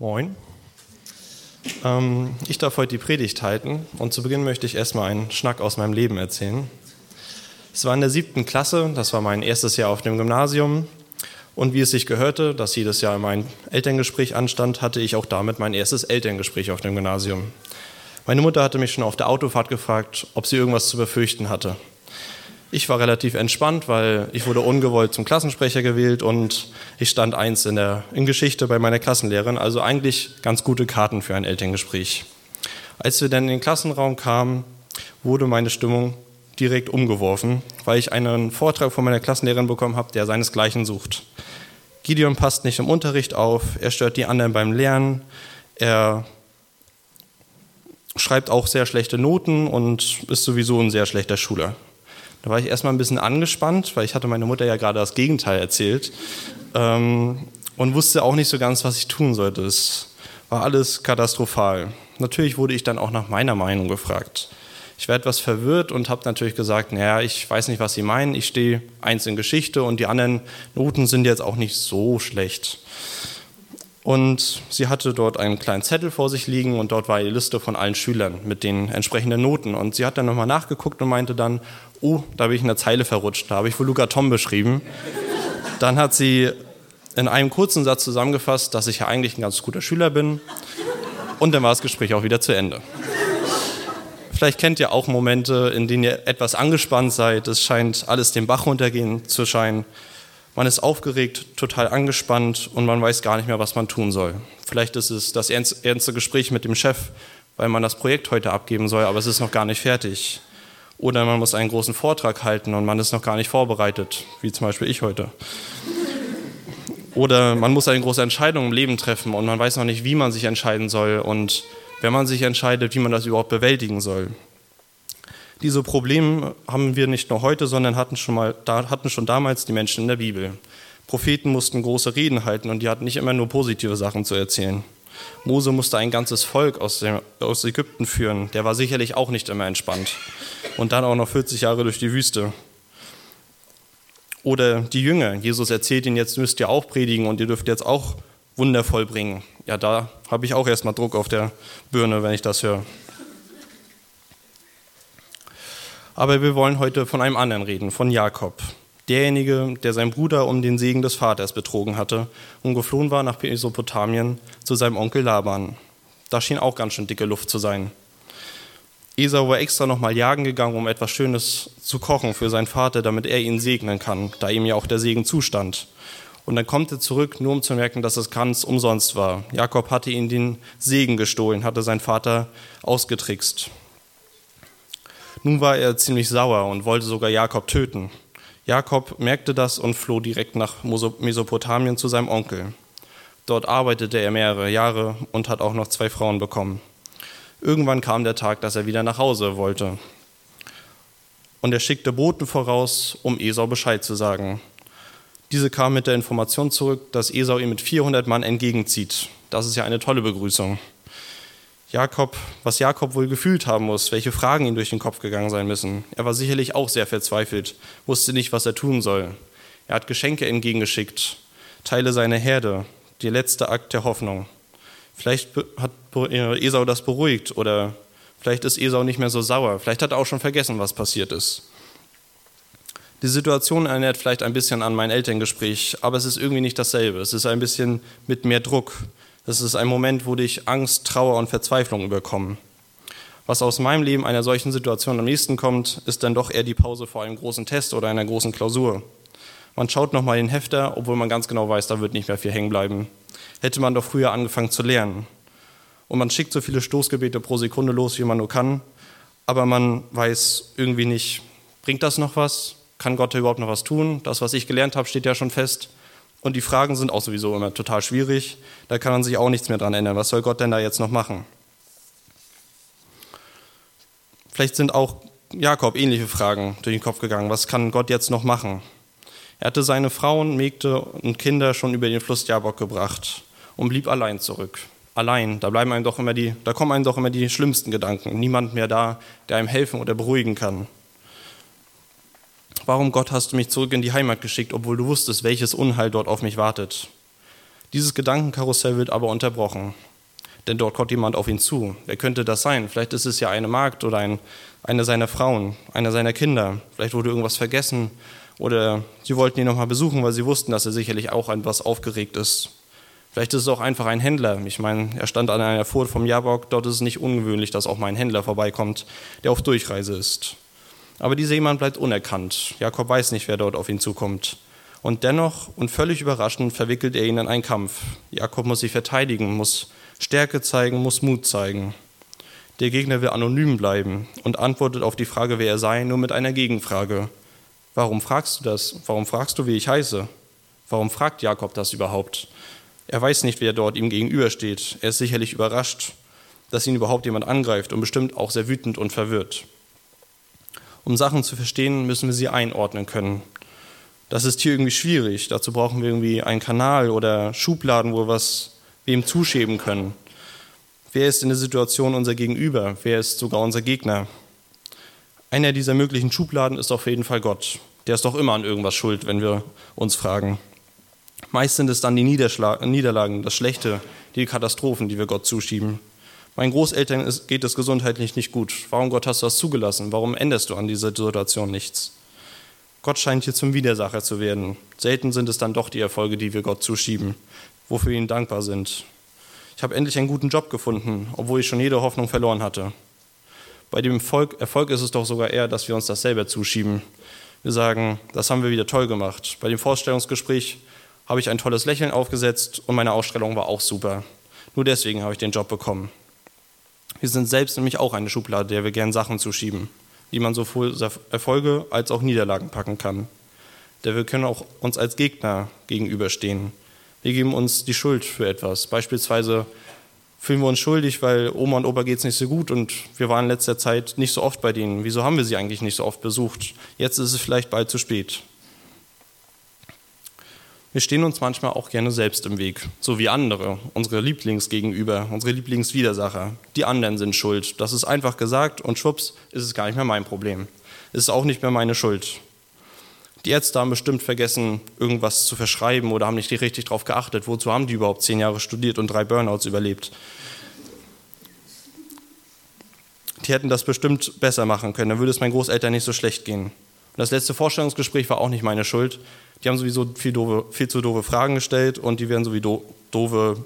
Moin. Ähm, ich darf heute die Predigt halten und zu Beginn möchte ich erstmal einen Schnack aus meinem Leben erzählen. Es war in der siebten Klasse, das war mein erstes Jahr auf dem Gymnasium und wie es sich gehörte, dass jedes Jahr mein Elterngespräch anstand, hatte ich auch damit mein erstes Elterngespräch auf dem Gymnasium. Meine Mutter hatte mich schon auf der Autofahrt gefragt, ob sie irgendwas zu befürchten hatte. Ich war relativ entspannt, weil ich wurde ungewollt zum Klassensprecher gewählt und ich stand eins in der in Geschichte bei meiner Klassenlehrerin, also eigentlich ganz gute Karten für ein Elterngespräch. Als wir dann in den Klassenraum kamen, wurde meine Stimmung direkt umgeworfen, weil ich einen Vortrag von meiner Klassenlehrerin bekommen habe, der seinesgleichen sucht. Gideon passt nicht im Unterricht auf, er stört die anderen beim Lernen, er schreibt auch sehr schlechte Noten und ist sowieso ein sehr schlechter Schüler. Da war ich erstmal ein bisschen angespannt, weil ich hatte meine Mutter ja gerade das Gegenteil erzählt ähm, und wusste auch nicht so ganz, was ich tun sollte. Es war alles katastrophal. Natürlich wurde ich dann auch nach meiner Meinung gefragt. Ich war etwas verwirrt und habe natürlich gesagt, naja, ich weiß nicht, was Sie meinen. Ich stehe eins in Geschichte und die anderen Noten sind jetzt auch nicht so schlecht. Und sie hatte dort einen kleinen Zettel vor sich liegen und dort war die Liste von allen Schülern mit den entsprechenden Noten. Und sie hat dann nochmal nachgeguckt und meinte dann, oh, da bin ich in der Zeile verrutscht, da habe ich wohl Luca Tom beschrieben. Dann hat sie in einem kurzen Satz zusammengefasst, dass ich ja eigentlich ein ganz guter Schüler bin. Und dann war das Gespräch auch wieder zu Ende. Vielleicht kennt ihr auch Momente, in denen ihr etwas angespannt seid. Es scheint alles den Bach runtergehen zu scheinen. Man ist aufgeregt, total angespannt und man weiß gar nicht mehr, was man tun soll. Vielleicht ist es das ernste Gespräch mit dem Chef, weil man das Projekt heute abgeben soll, aber es ist noch gar nicht fertig. Oder man muss einen großen Vortrag halten und man ist noch gar nicht vorbereitet, wie zum Beispiel ich heute. Oder man muss eine große Entscheidung im Leben treffen und man weiß noch nicht, wie man sich entscheiden soll und wenn man sich entscheidet, wie man das überhaupt bewältigen soll. Diese Probleme haben wir nicht nur heute, sondern hatten schon, mal, hatten schon damals die Menschen in der Bibel. Propheten mussten große Reden halten und die hatten nicht immer nur positive Sachen zu erzählen. Mose musste ein ganzes Volk aus, dem, aus Ägypten führen. Der war sicherlich auch nicht immer entspannt. Und dann auch noch 40 Jahre durch die Wüste. Oder die Jünger. Jesus erzählt ihnen, jetzt müsst ihr auch predigen und ihr dürft jetzt auch Wunder vollbringen. Ja, da habe ich auch erstmal Druck auf der Birne, wenn ich das höre. Aber wir wollen heute von einem anderen reden, von Jakob. Derjenige, der seinen Bruder um den Segen des Vaters betrogen hatte und geflohen war nach Mesopotamien zu seinem Onkel Laban. Da schien auch ganz schön dicke Luft zu sein. Esau war extra nochmal jagen gegangen, um etwas Schönes zu kochen für seinen Vater, damit er ihn segnen kann, da ihm ja auch der Segen zustand. Und dann kommt er zurück, nur um zu merken, dass es ganz umsonst war. Jakob hatte ihn den Segen gestohlen, hatte seinen Vater ausgetrickst. Nun war er ziemlich sauer und wollte sogar Jakob töten. Jakob merkte das und floh direkt nach Mesopotamien zu seinem Onkel. Dort arbeitete er mehrere Jahre und hat auch noch zwei Frauen bekommen. Irgendwann kam der Tag, dass er wieder nach Hause wollte. Und er schickte Boten voraus, um Esau Bescheid zu sagen. Diese kam mit der Information zurück, dass Esau ihm mit 400 Mann entgegenzieht. Das ist ja eine tolle Begrüßung. Jakob, was Jakob wohl gefühlt haben muss, welche Fragen ihm durch den Kopf gegangen sein müssen. Er war sicherlich auch sehr verzweifelt, wusste nicht, was er tun soll. Er hat Geschenke entgegengeschickt, Teile seiner Herde, der letzte Akt der Hoffnung. Vielleicht hat Esau das beruhigt oder vielleicht ist Esau nicht mehr so sauer. Vielleicht hat er auch schon vergessen, was passiert ist. Die Situation erinnert vielleicht ein bisschen an mein Elterngespräch, aber es ist irgendwie nicht dasselbe. Es ist ein bisschen mit mehr Druck, das ist ein Moment, wo dich Angst, Trauer und Verzweiflung überkommen. Was aus meinem Leben einer solchen Situation am nächsten kommt, ist dann doch eher die Pause vor einem großen Test oder einer großen Klausur. Man schaut nochmal den Hefter, obwohl man ganz genau weiß, da wird nicht mehr viel hängen bleiben. Hätte man doch früher angefangen zu lernen. Und man schickt so viele Stoßgebete pro Sekunde los, wie man nur kann, aber man weiß irgendwie nicht, bringt das noch was? Kann Gott überhaupt noch was tun? Das, was ich gelernt habe, steht ja schon fest. Und die Fragen sind auch sowieso immer total schwierig. Da kann man sich auch nichts mehr dran ändern. Was soll Gott denn da jetzt noch machen? Vielleicht sind auch Jakob ähnliche Fragen durch den Kopf gegangen. Was kann Gott jetzt noch machen? Er hatte seine Frauen, Mägde und Kinder schon über den Fluss Jabok gebracht und blieb allein zurück. Allein, da bleiben einem doch immer die, da kommen einem doch immer die schlimmsten Gedanken. Niemand mehr da, der einem helfen oder beruhigen kann. Warum, Gott, hast du mich zurück in die Heimat geschickt, obwohl du wusstest, welches Unheil dort auf mich wartet? Dieses Gedankenkarussell wird aber unterbrochen. Denn dort kommt jemand auf ihn zu. Wer könnte das sein? Vielleicht ist es ja eine Magd oder ein, eine seiner Frauen, einer seiner Kinder. Vielleicht wurde irgendwas vergessen oder sie wollten ihn nochmal besuchen, weil sie wussten, dass er sicherlich auch an was aufgeregt ist. Vielleicht ist es auch einfach ein Händler. Ich meine, er stand an einer Furt vom Jabok. Dort ist es nicht ungewöhnlich, dass auch mal ein Händler vorbeikommt, der auf Durchreise ist. Aber dieser jemand bleibt unerkannt. Jakob weiß nicht, wer dort auf ihn zukommt. Und dennoch und völlig überraschend verwickelt er ihn in einen Kampf. Jakob muss sich verteidigen, muss Stärke zeigen, muss Mut zeigen. Der Gegner will anonym bleiben und antwortet auf die Frage, wer er sei, nur mit einer Gegenfrage. Warum fragst du das? Warum fragst du, wie ich heiße? Warum fragt Jakob das überhaupt? Er weiß nicht, wer dort ihm gegenübersteht. Er ist sicherlich überrascht, dass ihn überhaupt jemand angreift und bestimmt auch sehr wütend und verwirrt. Um Sachen zu verstehen, müssen wir sie einordnen können. Das ist hier irgendwie schwierig. Dazu brauchen wir irgendwie einen Kanal oder Schubladen, wo wir was wem zuschieben können. Wer ist in der Situation unser Gegenüber? Wer ist sogar unser Gegner? Einer dieser möglichen Schubladen ist auf jeden Fall Gott. Der ist doch immer an irgendwas schuld, wenn wir uns fragen. Meist sind es dann die Niederlagen, das Schlechte, die Katastrophen, die wir Gott zuschieben. Meinen Großeltern geht es gesundheitlich nicht gut. Warum, Gott, hast du das zugelassen? Warum änderst du an dieser Situation nichts? Gott scheint hier zum Widersacher zu werden. Selten sind es dann doch die Erfolge, die wir Gott zuschieben, wofür wir ihm dankbar sind. Ich habe endlich einen guten Job gefunden, obwohl ich schon jede Hoffnung verloren hatte. Bei dem Erfolg, Erfolg ist es doch sogar eher, dass wir uns das selber zuschieben. Wir sagen, das haben wir wieder toll gemacht. Bei dem Vorstellungsgespräch habe ich ein tolles Lächeln aufgesetzt und meine Ausstellung war auch super. Nur deswegen habe ich den Job bekommen. Wir sind selbst nämlich auch eine Schublade, der wir gern Sachen zuschieben, die man sowohl Erfolge als auch Niederlagen packen kann. Der wir können auch uns als Gegner gegenüberstehen. Wir geben uns die Schuld für etwas. Beispielsweise fühlen wir uns schuldig, weil Oma und Opa geht es nicht so gut und wir waren in letzter Zeit nicht so oft bei denen. Wieso haben wir sie eigentlich nicht so oft besucht? Jetzt ist es vielleicht bald zu spät. Wir stehen uns manchmal auch gerne selbst im Weg, so wie andere, unsere Lieblingsgegenüber, unsere Lieblingswidersacher. Die anderen sind schuld. Das ist einfach gesagt und schwupps ist es gar nicht mehr mein Problem. Es ist auch nicht mehr meine Schuld. Die Ärzte haben bestimmt vergessen, irgendwas zu verschreiben oder haben nicht richtig darauf geachtet. Wozu haben die überhaupt zehn Jahre studiert und drei Burnouts überlebt? Die hätten das bestimmt besser machen können. Dann würde es meinen Großeltern nicht so schlecht gehen. Und das letzte Vorstellungsgespräch war auch nicht meine Schuld. Die haben sowieso viel, doofe, viel zu doofe Fragen gestellt und die wären sowieso doofe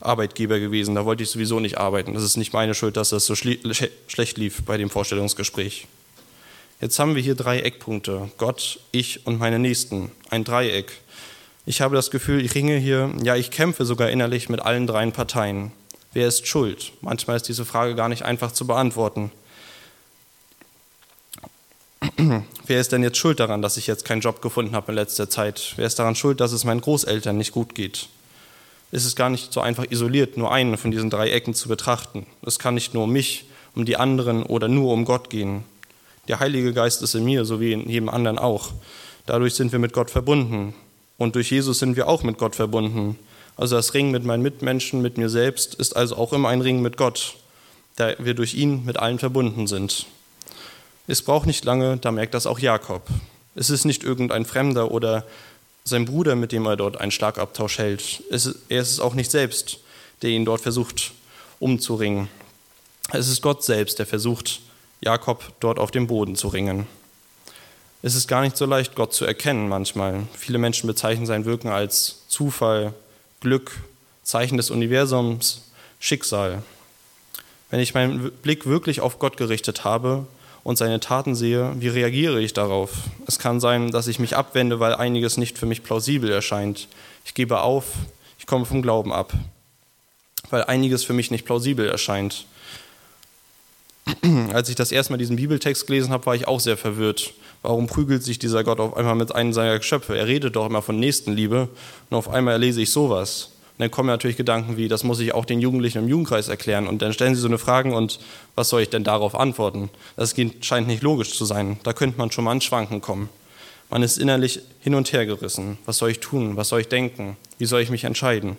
Arbeitgeber gewesen. Da wollte ich sowieso nicht arbeiten. Das ist nicht meine Schuld, dass das so schlecht lief bei dem Vorstellungsgespräch. Jetzt haben wir hier drei Eckpunkte. Gott, ich und meine Nächsten. Ein Dreieck. Ich habe das Gefühl, ich ringe hier, ja, ich kämpfe sogar innerlich mit allen dreien Parteien. Wer ist schuld? Manchmal ist diese Frage gar nicht einfach zu beantworten. Wer ist denn jetzt schuld daran, dass ich jetzt keinen Job gefunden habe in letzter Zeit? Wer ist daran schuld, dass es meinen Großeltern nicht gut geht? Es ist gar nicht so einfach isoliert, nur einen von diesen drei Ecken zu betrachten. Es kann nicht nur um mich, um die anderen oder nur um Gott gehen. Der Heilige Geist ist in mir, so wie in jedem anderen auch. Dadurch sind wir mit Gott verbunden. Und durch Jesus sind wir auch mit Gott verbunden. Also das Ringen mit meinen Mitmenschen, mit mir selbst, ist also auch immer ein Ring mit Gott, da wir durch ihn mit allen verbunden sind. Es braucht nicht lange, da merkt das auch Jakob. Es ist nicht irgendein Fremder oder sein Bruder, mit dem er dort einen Schlagabtausch hält. Es, er ist es auch nicht selbst, der ihn dort versucht umzuringen. Es ist Gott selbst, der versucht, Jakob dort auf dem Boden zu ringen. Es ist gar nicht so leicht, Gott zu erkennen manchmal. Viele Menschen bezeichnen sein Wirken als Zufall, Glück, Zeichen des Universums, Schicksal. Wenn ich meinen Blick wirklich auf Gott gerichtet habe, und seine Taten sehe, wie reagiere ich darauf? Es kann sein, dass ich mich abwende, weil einiges nicht für mich plausibel erscheint. Ich gebe auf, ich komme vom Glauben ab, weil einiges für mich nicht plausibel erscheint. Als ich das erste Mal diesen Bibeltext gelesen habe, war ich auch sehr verwirrt. Warum prügelt sich dieser Gott auf einmal mit einem seiner Geschöpfe? Er redet doch immer von Nächstenliebe und auf einmal lese ich sowas dann kommen natürlich Gedanken wie, das muss ich auch den Jugendlichen im Jugendkreis erklären. Und dann stellen sie so eine Frage und was soll ich denn darauf antworten? Das scheint nicht logisch zu sein. Da könnte man schon mal ins Schwanken kommen. Man ist innerlich hin und her gerissen. Was soll ich tun? Was soll ich denken? Wie soll ich mich entscheiden?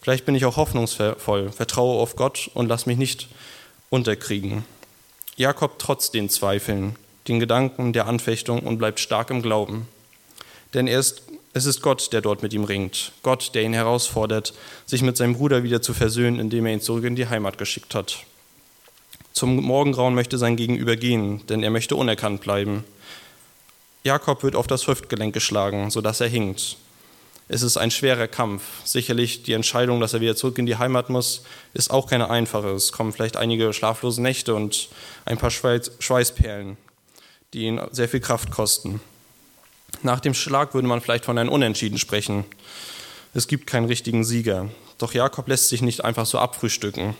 Vielleicht bin ich auch hoffnungsvoll, vertraue auf Gott und lass mich nicht unterkriegen. Jakob trotz den Zweifeln, den Gedanken der Anfechtung und bleibt stark im Glauben. Denn er ist Es ist Gott, der dort mit ihm ringt. Gott, der ihn herausfordert, sich mit seinem Bruder wieder zu versöhnen, indem er ihn zurück in die Heimat geschickt hat. Zum Morgengrauen möchte sein Gegenüber gehen, denn er möchte unerkannt bleiben. Jakob wird auf das Hüftgelenk geschlagen, sodass er hinkt. Es ist ein schwerer Kampf. Sicherlich die Entscheidung, dass er wieder zurück in die Heimat muss, ist auch keine einfache. Es kommen vielleicht einige schlaflose Nächte und ein paar Schweißperlen, die ihn sehr viel Kraft kosten. Nach dem Schlag würde man vielleicht von einem Unentschieden sprechen. Es gibt keinen richtigen Sieger. Doch Jakob lässt sich nicht einfach so abfrühstücken.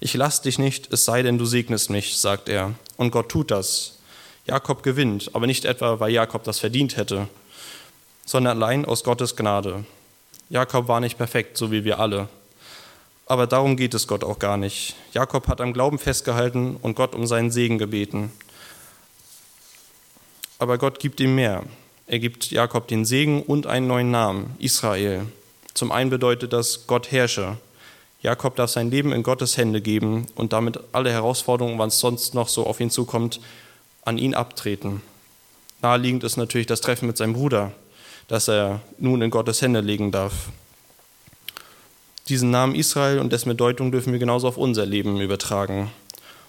Ich lass dich nicht, es sei denn, du segnest mich, sagt er. Und Gott tut das. Jakob gewinnt, aber nicht etwa, weil Jakob das verdient hätte, sondern allein aus Gottes Gnade. Jakob war nicht perfekt, so wie wir alle. Aber darum geht es Gott auch gar nicht. Jakob hat am Glauben festgehalten und Gott um seinen Segen gebeten. Aber Gott gibt ihm mehr. Er gibt Jakob den Segen und einen neuen Namen, Israel. Zum einen bedeutet das Gott herrsche. Jakob darf sein Leben in Gottes Hände geben und damit alle Herausforderungen, was sonst noch so auf ihn zukommt, an ihn abtreten. Naheliegend ist natürlich das Treffen mit seinem Bruder, das er nun in Gottes Hände legen darf. Diesen Namen Israel und dessen Bedeutung dürfen wir genauso auf unser Leben übertragen.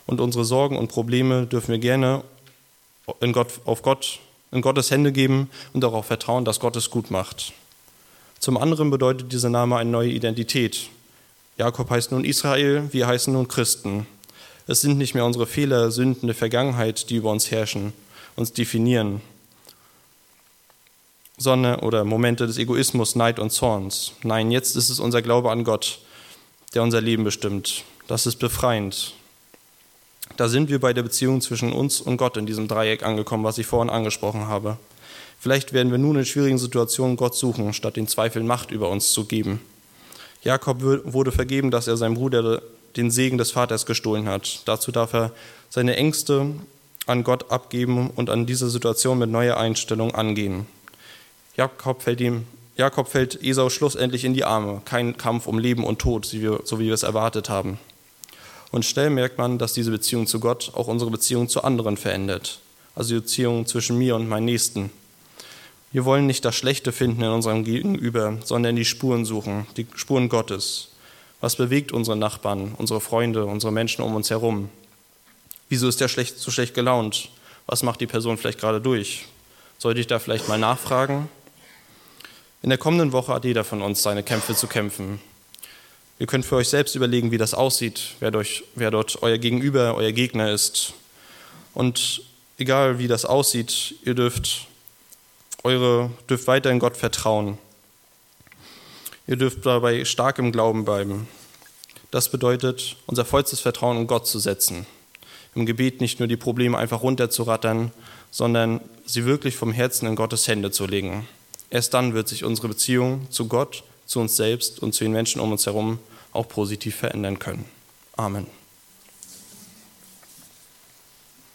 Und unsere Sorgen und Probleme dürfen wir gerne Gott, auf Gott in Gottes Hände geben und darauf vertrauen, dass Gott es gut macht. Zum anderen bedeutet dieser Name eine neue Identität. Jakob heißt nun Israel, wir heißen nun Christen. Es sind nicht mehr unsere Fehler, Sünden der Vergangenheit, die über uns herrschen, uns definieren, sondern oder Momente des Egoismus, Neid und Zorns. Nein, jetzt ist es unser Glaube an Gott, der unser Leben bestimmt. Das ist befreiend. Da sind wir bei der Beziehung zwischen uns und Gott in diesem Dreieck angekommen, was ich vorhin angesprochen habe. Vielleicht werden wir nun in schwierigen Situationen Gott suchen, statt den Zweifeln Macht über uns zu geben. Jakob wurde vergeben, dass er seinem Bruder den Segen des Vaters gestohlen hat. Dazu darf er seine Ängste an Gott abgeben und an diese Situation mit neuer Einstellung angehen. Jakob fällt, ihm, Jakob fällt Esau schlussendlich in die Arme. Kein Kampf um Leben und Tod, so wie wir es erwartet haben. Und schnell merkt man, dass diese Beziehung zu Gott auch unsere Beziehung zu anderen verändert. Also die Beziehung zwischen mir und meinem Nächsten. Wir wollen nicht das Schlechte finden in unserem Gegenüber, sondern die Spuren suchen, die Spuren Gottes. Was bewegt unsere Nachbarn, unsere Freunde, unsere Menschen um uns herum? Wieso ist der schlecht, so schlecht gelaunt? Was macht die Person vielleicht gerade durch? Sollte ich da vielleicht mal nachfragen? In der kommenden Woche hat jeder von uns seine Kämpfe zu kämpfen. Ihr könnt für euch selbst überlegen, wie das aussieht, wer, durch, wer dort euer Gegenüber, euer Gegner ist. Und egal wie das aussieht, ihr dürft, eure, dürft weiter in Gott vertrauen. Ihr dürft dabei stark im Glauben bleiben. Das bedeutet, unser vollstes Vertrauen in Gott zu setzen. Im Gebet nicht nur die Probleme einfach runterzurattern, sondern sie wirklich vom Herzen in Gottes Hände zu legen. Erst dann wird sich unsere Beziehung zu Gott zu uns selbst und zu den Menschen um uns herum auch positiv verändern können. Amen.